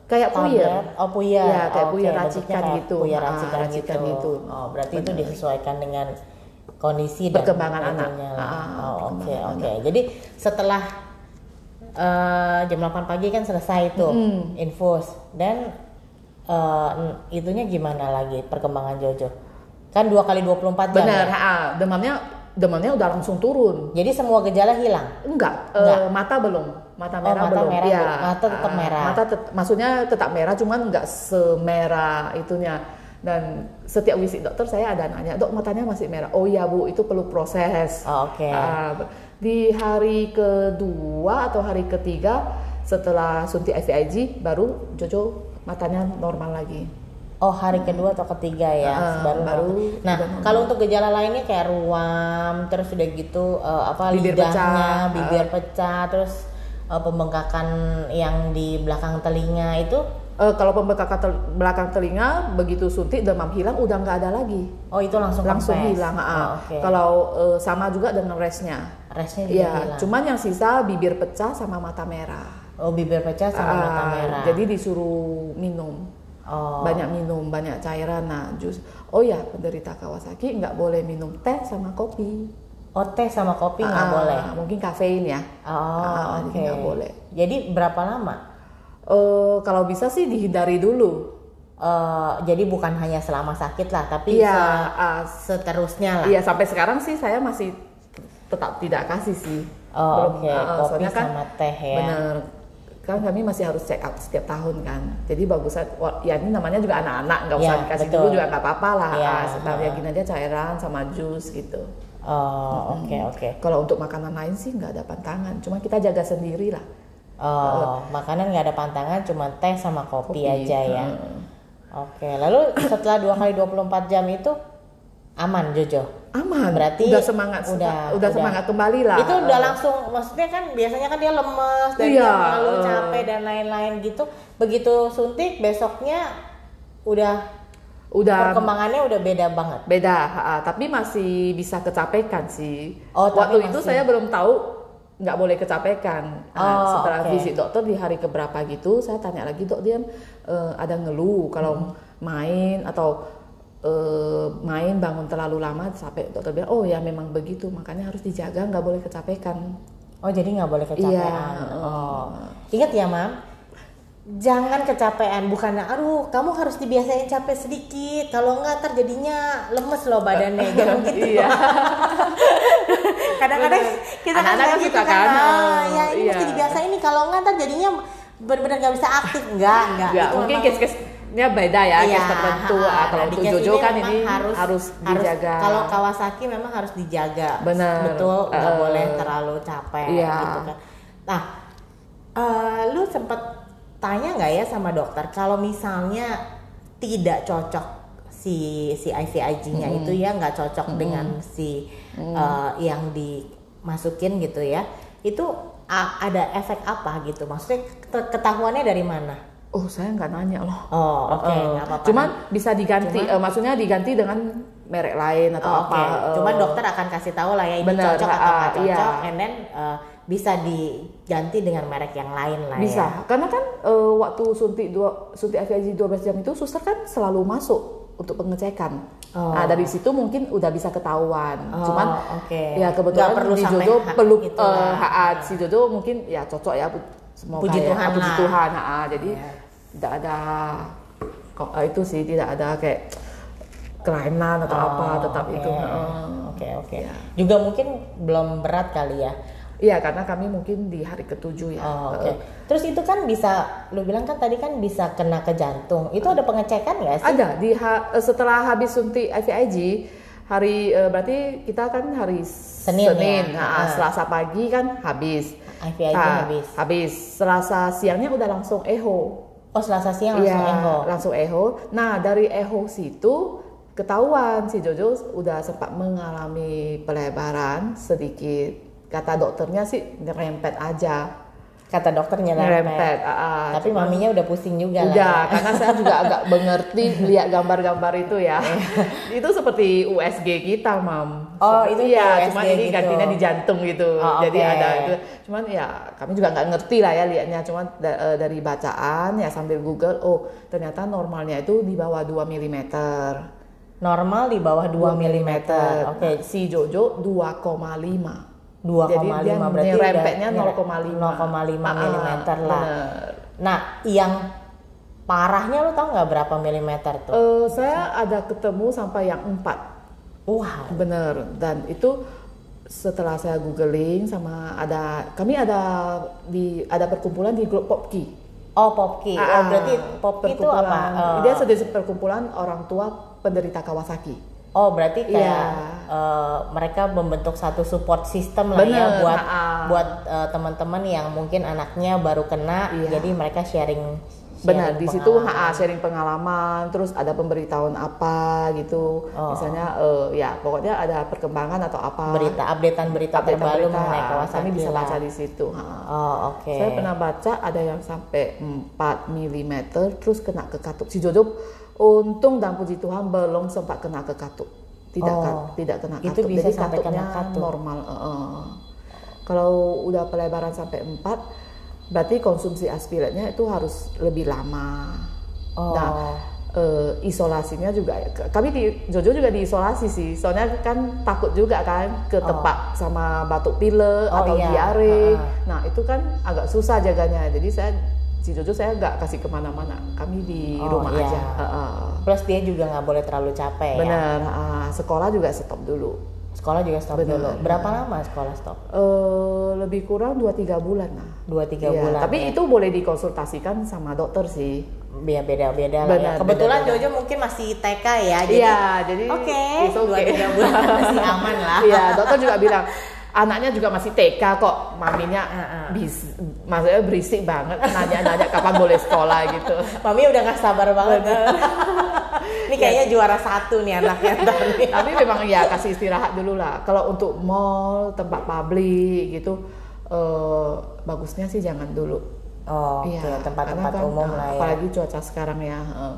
Kayak puyer. Oh, puyer. Iya, kayak Oke, puyer bentuknya racikan kayak gitu. Puyer Ah, racikan, racikan gitu. gitu. Oh, berarti itu Benar. disesuaikan dengan kondisi dan Perkembangan anak. itunya lah. Ah, Oh, oke, oke. Jadi setelah eh, jam 8 pagi kan selesai itu infus dan eh, itunya gimana lagi perkembangan Jojo? Kan dua kali 24 jam. Benar, ya? ha, demamnya demamnya udah langsung turun. Jadi semua gejala hilang. Enggak, eh, Enggak. mata belum, mata Oh, merah mata belum. merah belum. Mata tetap Ah, merah. Mata tet- maksudnya tetap merah, cuman enggak semerah itunya. Dan setiap visit dokter saya ada nanya, dok matanya masih merah. Oh iya bu, itu perlu proses. Oh, oke. Ah, di hari kedua atau hari ketiga setelah suntik IVIG baru Jojo matanya normal lagi. Oh hari kedua atau ketiga ya Ah, baru. baru Nah kalau untuk gejala lainnya kayak ruam, terus udah gitu eh, apa Bibir lidahnya, pecah, bibir pecah, terus eh, pembengkakan yang di belakang telinga itu. Eh, kalau pembekakan tel- belakang telinga begitu suntik demam hilang udah nggak ada lagi. Oh itu langsung langsung hilang. ah. Oh, oke. Kalau eh, sama juga dengan resnya. Resnya juga Iya, hilang. cuman yang sisa bibir pecah sama mata merah. Oh bibir pecah sama mata Ah, merah. Jadi disuruh minum. oh. Banyak minum, banyak cairan. Nah, jus. Oh ya, penderita Kawasaki nggak boleh minum teh sama kopi. Oh teh sama kopi nggak Ah, boleh. Mungkin kafein ya. Oh Ah, oke. jadi nggak boleh. Jadi berapa lama? Eh, kalau bisa sih dihindari dulu. Eh, jadi bukan hanya selama sakit lah, tapi Iya, se- ah, seterusnya lah. Iya sampai sekarang sih saya masih tetap tidak kasih sih. Oh, oke. ah, Kopi soalnya kan sama teh ya. Bener. Kan kami masih harus check up setiap tahun kan. Jadi bagusnya, ya ini namanya juga anak-anak, nggak usah Iya, dikasih betul. dulu juga nggak apa-apa lah. Ah, Sebentar ya gini aja cairan sama jus gitu. Oh oke oke. Kalau untuk makanan lain sih nggak ada pantangan, cuma kita jaga sendiri lah. Oh makanan nggak ada pantangan, cuma teh sama kopi, Kopi, aja ya. hmm. Oke. Lalu setelah dua kali 24 jam itu aman Jojo. Aman. Berarti udah semangat, udah- udah, udah semangat kembali lah. itu udah langsung maksudnya kan biasanya kan dia lemes dan Iya, dia eh. capek dan lain-lain gitu begitu suntik besoknya udah udah perkembangannya udah beda banget beda ha, tapi masih bisa kecapekan sih Oh, waktu itu masih- saya belum tahu nggak boleh kecapekan. Nah, Oh, setelah oke. visit dokter di hari keberapa gitu saya tanya lagi dok dia eh, ada ngeluh kalau Hmm. main atau eh, main bangun terlalu lama sampai dokter bilang oh ya memang begitu makanya harus dijaga nggak boleh kecapekan. Oh jadi nggak boleh kecapean. Iya, oh. Ingat ya mam jangan kecapean bukannya aduh kamu harus dibiasain capek sedikit. Kalau nggak ntar jadinya lemes loh badannya <laughs> jangan gitu. Iya. <laughs> Kadang-kadang kita kan Anak-anak kayak kan gitu kan kan, ah, oh, ya ini iya. mesti dibiasain nih. Kalau nggak ntar jadinya benar-benar nggak bisa aktif. Enggak enggak. Nggak Itu mungkin case-case-nya beda ya Iya, case tertentu. ha, Ah, kalau nah, untuk Jojo kan ini harus, dijaga. Kalau Kawasaki memang harus dijaga. Bener. Betul, nggak Eh, boleh terlalu capek iya. gitu kan. Nah, eh, lu sempet tanya nggak ya sama dokter kalau misalnya tidak cocok si si IVIG-nya itu ya nggak cocok dengan si eh, yang dimasukin gitu ya. Itu a- ada efek apa gitu? Maksudnya ket- ketahuannya dari mana? oh saya nggak nanya loh Oh, oke, Eh, nggak apa-apa. Cuman bisa diganti, eh, maksudnya diganti dengan merek lain atau Oh, apa. Oke, eh, cuman dokter akan kasih tahu lah ya ini Bener, cocok atau nggak ah, cocok, iya. and then uh, bisa diganti dengan merek yang lain lah bisa. ya. Karena kan eh, waktu suntik dua suntik IVIG 12 jam itu suster kan selalu masuk untuk pengecekan. Oh. Nah dari situ mungkin udah bisa ketahuan. Oh, Cuman oke. ya kebetulan perlu sampai Jojo ha- perlu gitu eh, ha, si Jojo mungkin ya cocok ya semoga Puji ya, Tuhan puji. Tuhan. ha, ah. jadi Iya. tidak ada kok eh, itu sih tidak ada kayak kelainan atau apa Oh, tetap oke. itu. Oke oke. Ya. Juga mungkin belum berat kali ya. Iya karena kami mungkin di hari ketujuh ya. Oh, Oke. Eh, Terus itu kan bisa, lu bilang kan tadi kan bisa kena ke jantung. Itu ada pengecekan nggak sih? Ada di ha- eh, setelah habis suntik IVIG hari eh, berarti kita kan hari Senin ya? Nah, Ah. Selasa pagi kan habis. IVIG Ah, habis. Habis. Selasa siangnya udah langsung eho. Oh Selasa siang langsung Iya, echo. langsung eho. Nah, dari eho situ ketahuan si Jojo udah sempat mengalami pelebaran sedikit. Kata dokternya sih nyerempet aja. Kata dokternya Nyerempet. ah, ah. Tapi maminya udah pusing juga lah. Udah, ya. karena saya juga <laughs> agak mengerti lihat gambar-gambar itu ya. itu seperti USG kita, Mam. Oh, Seperti- itu iya, USG cuman ini gitu. gantinya di jantung gitu. Oh, Jadi ada itu. Cuman ya kami juga nggak ngerti lah ya lihatnya. Cuman da- eh, dari bacaan ya sambil Google, oh ternyata normalnya itu di bawah 2 mm. Normal di bawah 2 mm. Oke, Si Jojo 2,5. 2,5 Jadi dia berarti nyerempetnya udah 0,5 0,5 Ah, mm lah. bener. Nah, yang parahnya lu tau nggak berapa milimeter tuh? Eh, saya ada ketemu sampai yang 4 Wah, Bener, dan itu setelah saya googling sama ada kami ada di ada perkumpulan di grup Popki. oh Popki. oh, Ah, berarti Popki itu apa? Eh, Dia sedih perkumpulan orang tua penderita Kawasaki. Oh, berarti kayak Iya. eh, mereka membentuk satu support system lah ya Bener, buat ah. buat eh, teman-teman yang mungkin anaknya baru kena, Iya. jadi mereka sharing. Benar, sharing di situ ha, sharing pengalaman, terus ada pemberitahuan apa gitu. Oh. Misalnya eh, ya pokoknya ada perkembangan atau apa. berita updatean berita update terbaru berita, mengenai Kawasaki Kami bisa baca di situ. ha. Oh, oke. Saya pernah baca ada yang sampai 4 mm terus kena ke katup. Si Jojo untung dan puji Tuhan belum sempat kena ke katup. Tidak Oh, ka- tidak kena itu katup. bisa Jadi sampai kena katupnya katup. normal. eh. Kalau udah pelebaran sampai 4 berarti konsumsi aspiratnya itu harus lebih lama. Oh. Nah, eh, isolasinya juga kami di Jojo juga diisolasi sih soalnya kan takut juga kan ke tempat sama batuk pilek Oh, atau iya. diare Ha-ha. nah itu kan agak susah jaganya jadi saya si Jojo saya nggak kasih ke mana-mana kami di Oh, rumah iya. aja Ha-ha. Plus dia juga nggak boleh terlalu capek ya. bener ha-ha. sekolah juga stop dulu Sekolah juga stop Benar, dulu. Berapa lama sekolah stop? Eh, lebih kurang 2-3 bulan lah Dua tiga Iya, bulan. tapi ya. itu boleh dikonsultasikan sama dokter sih Biar beda-beda lah ya. Benar, Kebetulan beda-beda. Jojo mungkin masih TK ya. Jadi Iya, jadi Oke, it's dua okay. tiga bulan <laughs> masih aman lah. Iya, dokter juga bilang anaknya juga masih TK kok, maminya Heeh. bis, maksudnya berisik banget, nanya-nanya kapan boleh sekolah gitu. Mami udah gak sabar banget. Ini kayaknya juara satu nih anaknya. <laughs> Tapi memang ya kasih istirahat dulu lah. Kalau untuk mall, tempat publik gitu, eh, bagusnya sih jangan dulu. Oh, Iya, tempat-tempat kan, umum eh, lah ya. Apalagi cuaca sekarang ya. eh.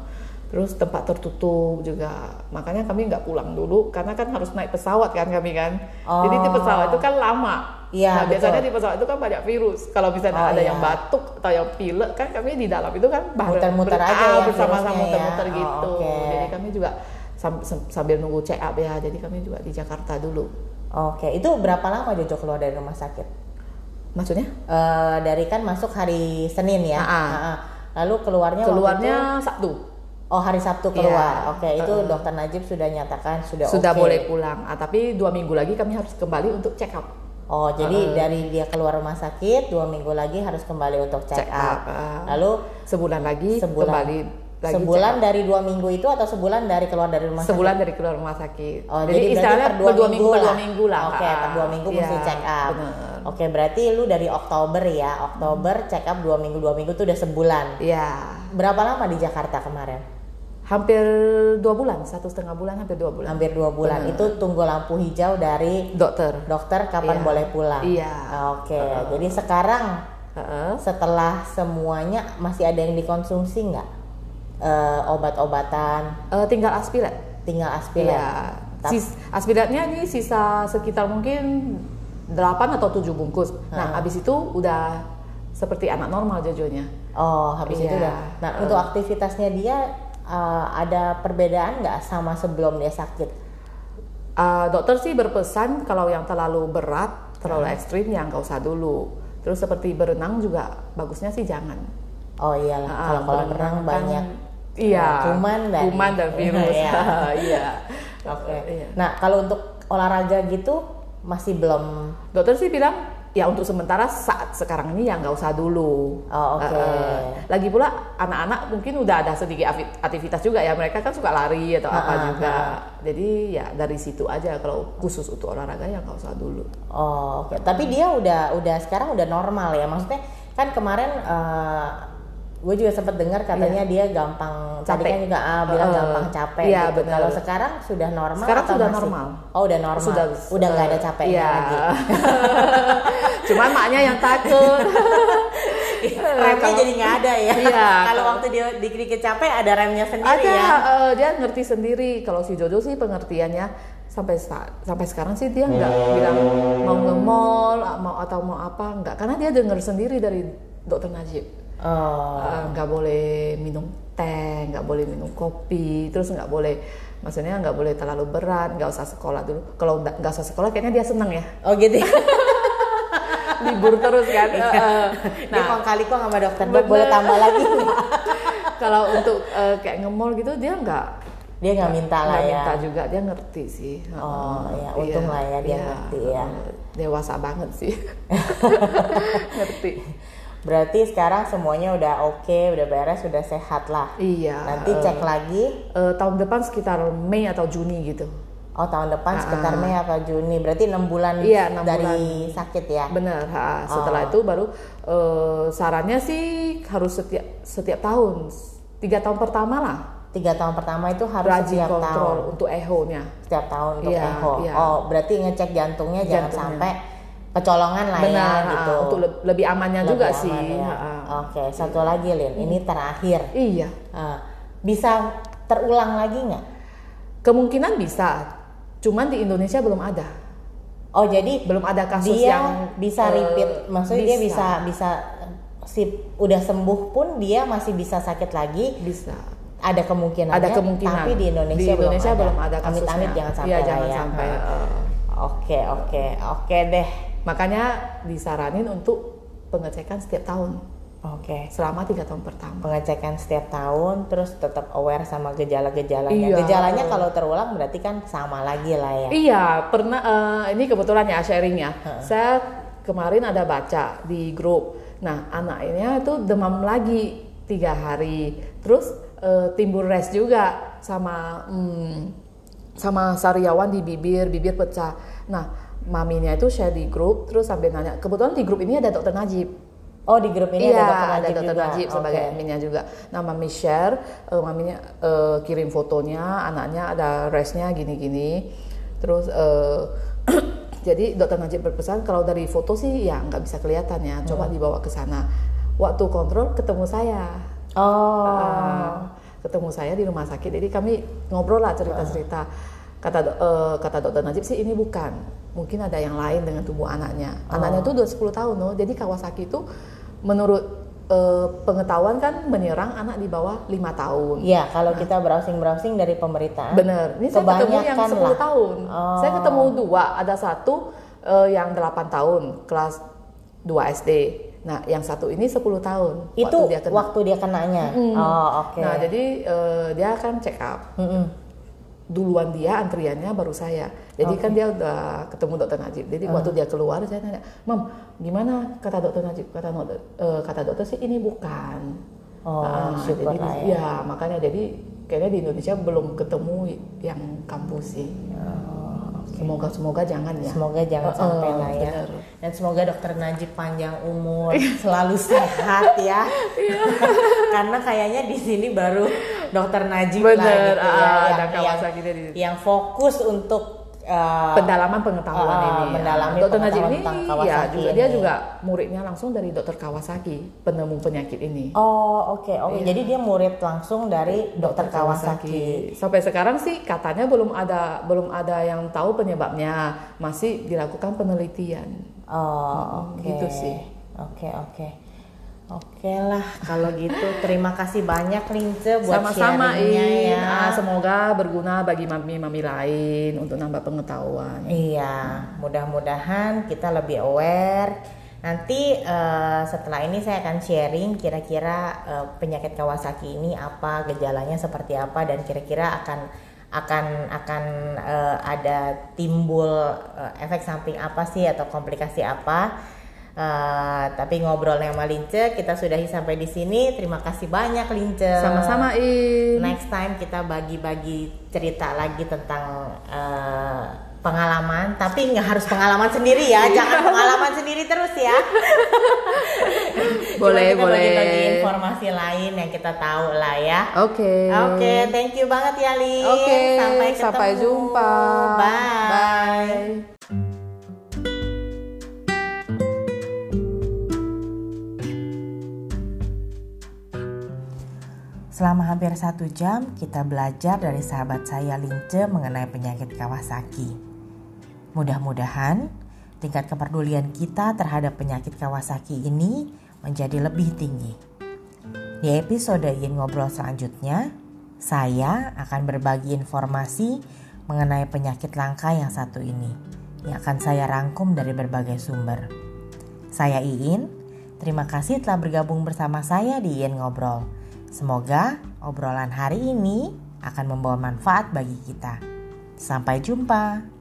Terus tempat tertutup juga. Makanya kami nggak pulang dulu karena kan harus naik pesawat kan kami kan. Jadi di Oh. pesawat itu kan lama. Iya, Nah, biasanya betul. di pesawat itu kan banyak virus. Kalau misalnya Oh, ada iya. yang batuk atau yang pilek kan kami di dalam itu kan Muter-muter aja ya bersama-sama ya. muter-muter Oh, gitu. oke. Jadi kami juga sam- sam- sambil nunggu check up ya. Jadi kami juga di Jakarta dulu. Oke, itu berapa lama Jojo keluar dari rumah sakit? Maksudnya? Eh, dari kan masuk hari Senin ya. Ah. Lalu keluarnya Keluarnya itu- Sabtu. oh hari Sabtu keluar. Iya. Oke, itu Heeh. dokter Najib sudah nyatakan sudah Sudah oke. boleh pulang. Ah, tapi dua minggu lagi kami harus kembali untuk check up. Oh, jadi dari dia keluar rumah sakit dua minggu lagi harus kembali untuk check, Check up. up. Lalu Sebulan lagi sebulan kembali lagi sebulan dari dua minggu itu atau sebulan dari keluar dari rumah sebulan sakit? dari keluar rumah sakit. Oh, jadi, jadi, istilahnya per dua, minggu, per lah. dua minggu lah. Oke, Ah, per dua minggu iya, mesti check up. bener. Oke, berarti lu dari Oktober ya. Oktober check up dua minggu dua minggu itu udah sebulan. Iya. Berapa lama di Jakarta kemarin? Hampir dua bulan, satu setengah bulan, hampir dua bulan. Hampir dua bulan. Bener. Itu tunggu lampu hijau dari Dokter. dokter kapan Iya. boleh pulang. Iya. Oke, jadi sekarang Heeh. setelah semuanya masih ada yang dikonsumsi nggak? Eh, obat-obatan, Eh, tinggal aspirat. tinggal aspirin. Iya. Sis, aspiratnya ini sisa sekitar mungkin 8 atau 7 bungkus. Nah, habis itu udah seperti anak normal jojonya. Oh, habis itu Iya. udah. Nah, untuk aktivitasnya dia eh, ada perbedaan nggak sama sebelum dia sakit? Uh, dokter sih berpesan kalau yang terlalu berat, terlalu ekstrim ya nggak usah dulu. Terus seperti berenang juga bagusnya sih jangan. Oh iyalah, Ah, kalau kolam berenang renang kan- banyak Iya. kuman dan kuman dan <laughs> virus. Iya. <laughs> Iya. Oke. Iya. Nah, kalau untuk olahraga gitu masih belum Dokter sih bilang ya untuk sementara saat sekarang ini ya nggak usah dulu. Oh, oke. Uh, lagi pula anak-anak mungkin udah ada sedikit aktivitas juga ya mereka kan suka lari atau apa ah, juga. Jadi ya dari situ aja kalau khusus untuk olahraga ya nggak usah dulu. Oh, oke. Tapi dia udah udah sekarang udah normal ya. Maksudnya kan kemarin gue juga sempat dengar katanya dia gampang tadi Iya. Capek. kan juga ah, bilang Uh, gampang capek iya, gitu. Kalau sekarang sudah normal Sekarang atau sudah masih? normal. Oh, udah normal. Sudah udah nggak ada eh, capeknya iya. lagi. <laughs> Cuman maknya yang takut. <laughs> remnya Kalau- jadi nggak ada ya. Iya, Kalau waktu dia dikit-dikit capek ada remnya sendiri ada ya. eh, dia ngerti sendiri. Kalau si Jojo sih pengertiannya sampai sa- sampai sekarang sih dia nggak bilang mau nge-mall mau atau mau apa nggak karena dia dengar sendiri dari dokter Najib. Oh. Eh, nggak boleh minum teh, nggak boleh minum kopi, terus nggak boleh, maksudnya nggak boleh terlalu berat, nggak usah sekolah dulu. Kalau nggak usah sekolah, kayaknya dia seneng ya, Oh gitu. <laughs> libur terus kan. Eh. Dia nah, kong kali kok sama dokter dok Bener. boleh tambah lagi <laughs> kalau untuk eh, kayak nge-mall gitu dia nggak Dia nggak minta lah nggak ya. minta juga, dia ngerti sih. Oh, Eh, ya, untung iya, lah ya dia iya. ngerti ya. Dewasa banget sih, <laughs> ngerti. Berarti sekarang semuanya udah oke, udah beres, udah sehat lah. Iya. Nanti eh, cek lagi. eh, tahun depan sekitar Mei atau Juni gitu. Oh tahun depan Ah, sekitar Mei apa Juni. Berarti enam bulan Iya, enam dari sakit ya. Benar. ha. Setelah Oh. itu baru eh, sarannya sih harus setiap setiap tahun tiga tahun pertama lah Tiga tahun pertama itu harus rajin setiap tahun. kontrol untuk eho-nya. Setiap tahun untuk Iya, echo. iya. Oh berarti ngecek jantungnya, jangan Jantungnya. sampai kecolongan lah Benar. ya gitu. Untuk le- lebih amannya Lebih juga aman sih. ya. ha. Oke satu lagi Lin, ini terakhir. Iya. Ah, bisa terulang lagi nggak? Kemungkinan bisa. Cuman di Indonesia belum ada. Oh jadi Belum ada kasus dia yang bisa eh, repeat, maksudnya dia bisa bisa si udah sembuh pun dia masih bisa sakit lagi. bisa. ada kemungkinan ada kemungkinan tapi di Indonesia, di Indonesia belum ada, belum ada kasusnya amit-amit jangan sampai Iya, lah jangan ya. sampai eh. oke oke oke deh makanya disaranin untuk pengecekan setiap tahun oke selama tiga tahun pertama pengecekan setiap tahun terus tetap aware sama gejala-gejalanya Iya. gejalanya kalau terulang berarti kan sama lagi lah ya Iya, pernah eh, ini kebetulan ya sharing ya. Saya kemarin ada baca di grup. Nah, anaknya itu demam lagi tiga hari, terus eh, timbul res juga sama hmm, sama sariawan di bibir, bibir pecah. Nah, maminya itu share di grup, terus sampai nanya. Kebetulan di grup ini ada dokter Najib. oh di grup ini iya, ada dokter Najib dokter juga Najib sebagai Oke. adminnya juga. Nah, mami share, eh, maminya eh, kirim fotonya, anaknya ada resnya gini-gini. Terus eh, <clears throat> jadi dokter Najib berpesan kalau dari foto sih ya nggak bisa kelihatan ya, coba Hmm. dibawa ke sana. Waktu kontrol ketemu saya. oh Ah, ketemu saya di rumah sakit. Jadi kami ngobrol lah cerita-cerita. Kata eh, kata dokter Najib sih ini bukan. Mungkin ada yang lain dengan tubuh anaknya. Anaknya itu udah 10 tahun loh. Jadi Kawasaki itu menurut eh, pengetahuan kan menyerang anak di bawah lima tahun. Iya, kalau kita browsing-browsing dari pemberitaan. Bener. Ini saya ketemu yang Kebanyakan 10 lah. tahun. Oh. Saya ketemu dua. Ada satu eh, yang 8 tahun, kelas 2 SD. Nah, yang satu ini 10 tahun. Itu waktu dia kena. waktu dia kenanya. Oh, oke. Nah, jadi eh, dia akan check up. Mm-mm. Duluan dia antriannya baru saya. Jadi kan dia udah ketemu dokter Najib. Jadi waktu dia keluar saya tanya, "Mam, gimana kata dokter Najib?" Kata "Eh, kata dokter sih ini bukan." Oh, syukur jadi lah ya. ya, makanya jadi kayaknya di Indonesia belum ketemu yang kampus sih. Semoga semoga jangan ya. Semoga jangan Eh, sampai lah ya. bener. Dan semoga dokter Najib panjang umur, <laughs> selalu sehat ya. <laughs> Karena kayaknya di sini baru dokter Najib lah Bener, gitu ya, ah, yang, yang, yang fokus untuk uh, pendalaman pengetahuan Ah, ini. mendalami dokter Najib ini ya Kawasaki juga dia ini. juga muridnya langsung dari dokter Kawasaki, penemu penyakit ini. Oh oke oke. Jadi dia murid langsung dari dokter Kawasaki. Sampai sekarang sih katanya belum ada belum ada yang tahu penyebabnya, masih dilakukan penelitian. Oh oke. gitu sih. Oke oke. Oke lah kalau gitu terima kasih banyak Lince buat Sama-sama sharingnya In. ya. Ah, semoga berguna bagi mami-mami lain untuk nambah pengetahuan. Iya, mudah-mudahan kita lebih aware. Nanti eh, setelah ini saya akan sharing kira-kira eh, penyakit Kawasaki ini apa, gejalanya seperti apa dan kira-kira akan akan akan eh, ada timbul eh, efek samping apa sih atau komplikasi apa. Eh, tapi ngobrolnya sama Lince kita sudahi sampai di sini. Terima kasih banyak Lince. Sama-sama In. Next time kita bagi-bagi cerita lagi tentang eh, pengalaman, tapi nggak harus pengalaman sendiri ya, <laughs> jangan pengalaman sendiri terus ya. <laughs> Boleh, kita boleh. Bagi-bagi informasi lain yang kita tahu lah ya. Oke. Oke, thank you banget ya Lin. Oke, sampai ketemu. sampai jumpa. Bye. Bye. Selama hampir satu jam, kita belajar dari sahabat saya Lince mengenai penyakit Kawasaki. Mudah-mudahan tingkat kepedulian kita terhadap penyakit Kawasaki ini menjadi lebih tinggi. Di episode Yin Ngobrol selanjutnya, saya akan berbagi informasi mengenai penyakit langka yang satu ini, yang akan saya rangkum dari berbagai sumber. Saya Iin, terima kasih telah bergabung bersama saya di Yin Ngobrol. Semoga obrolan hari ini akan membawa manfaat bagi kita. Sampai jumpa.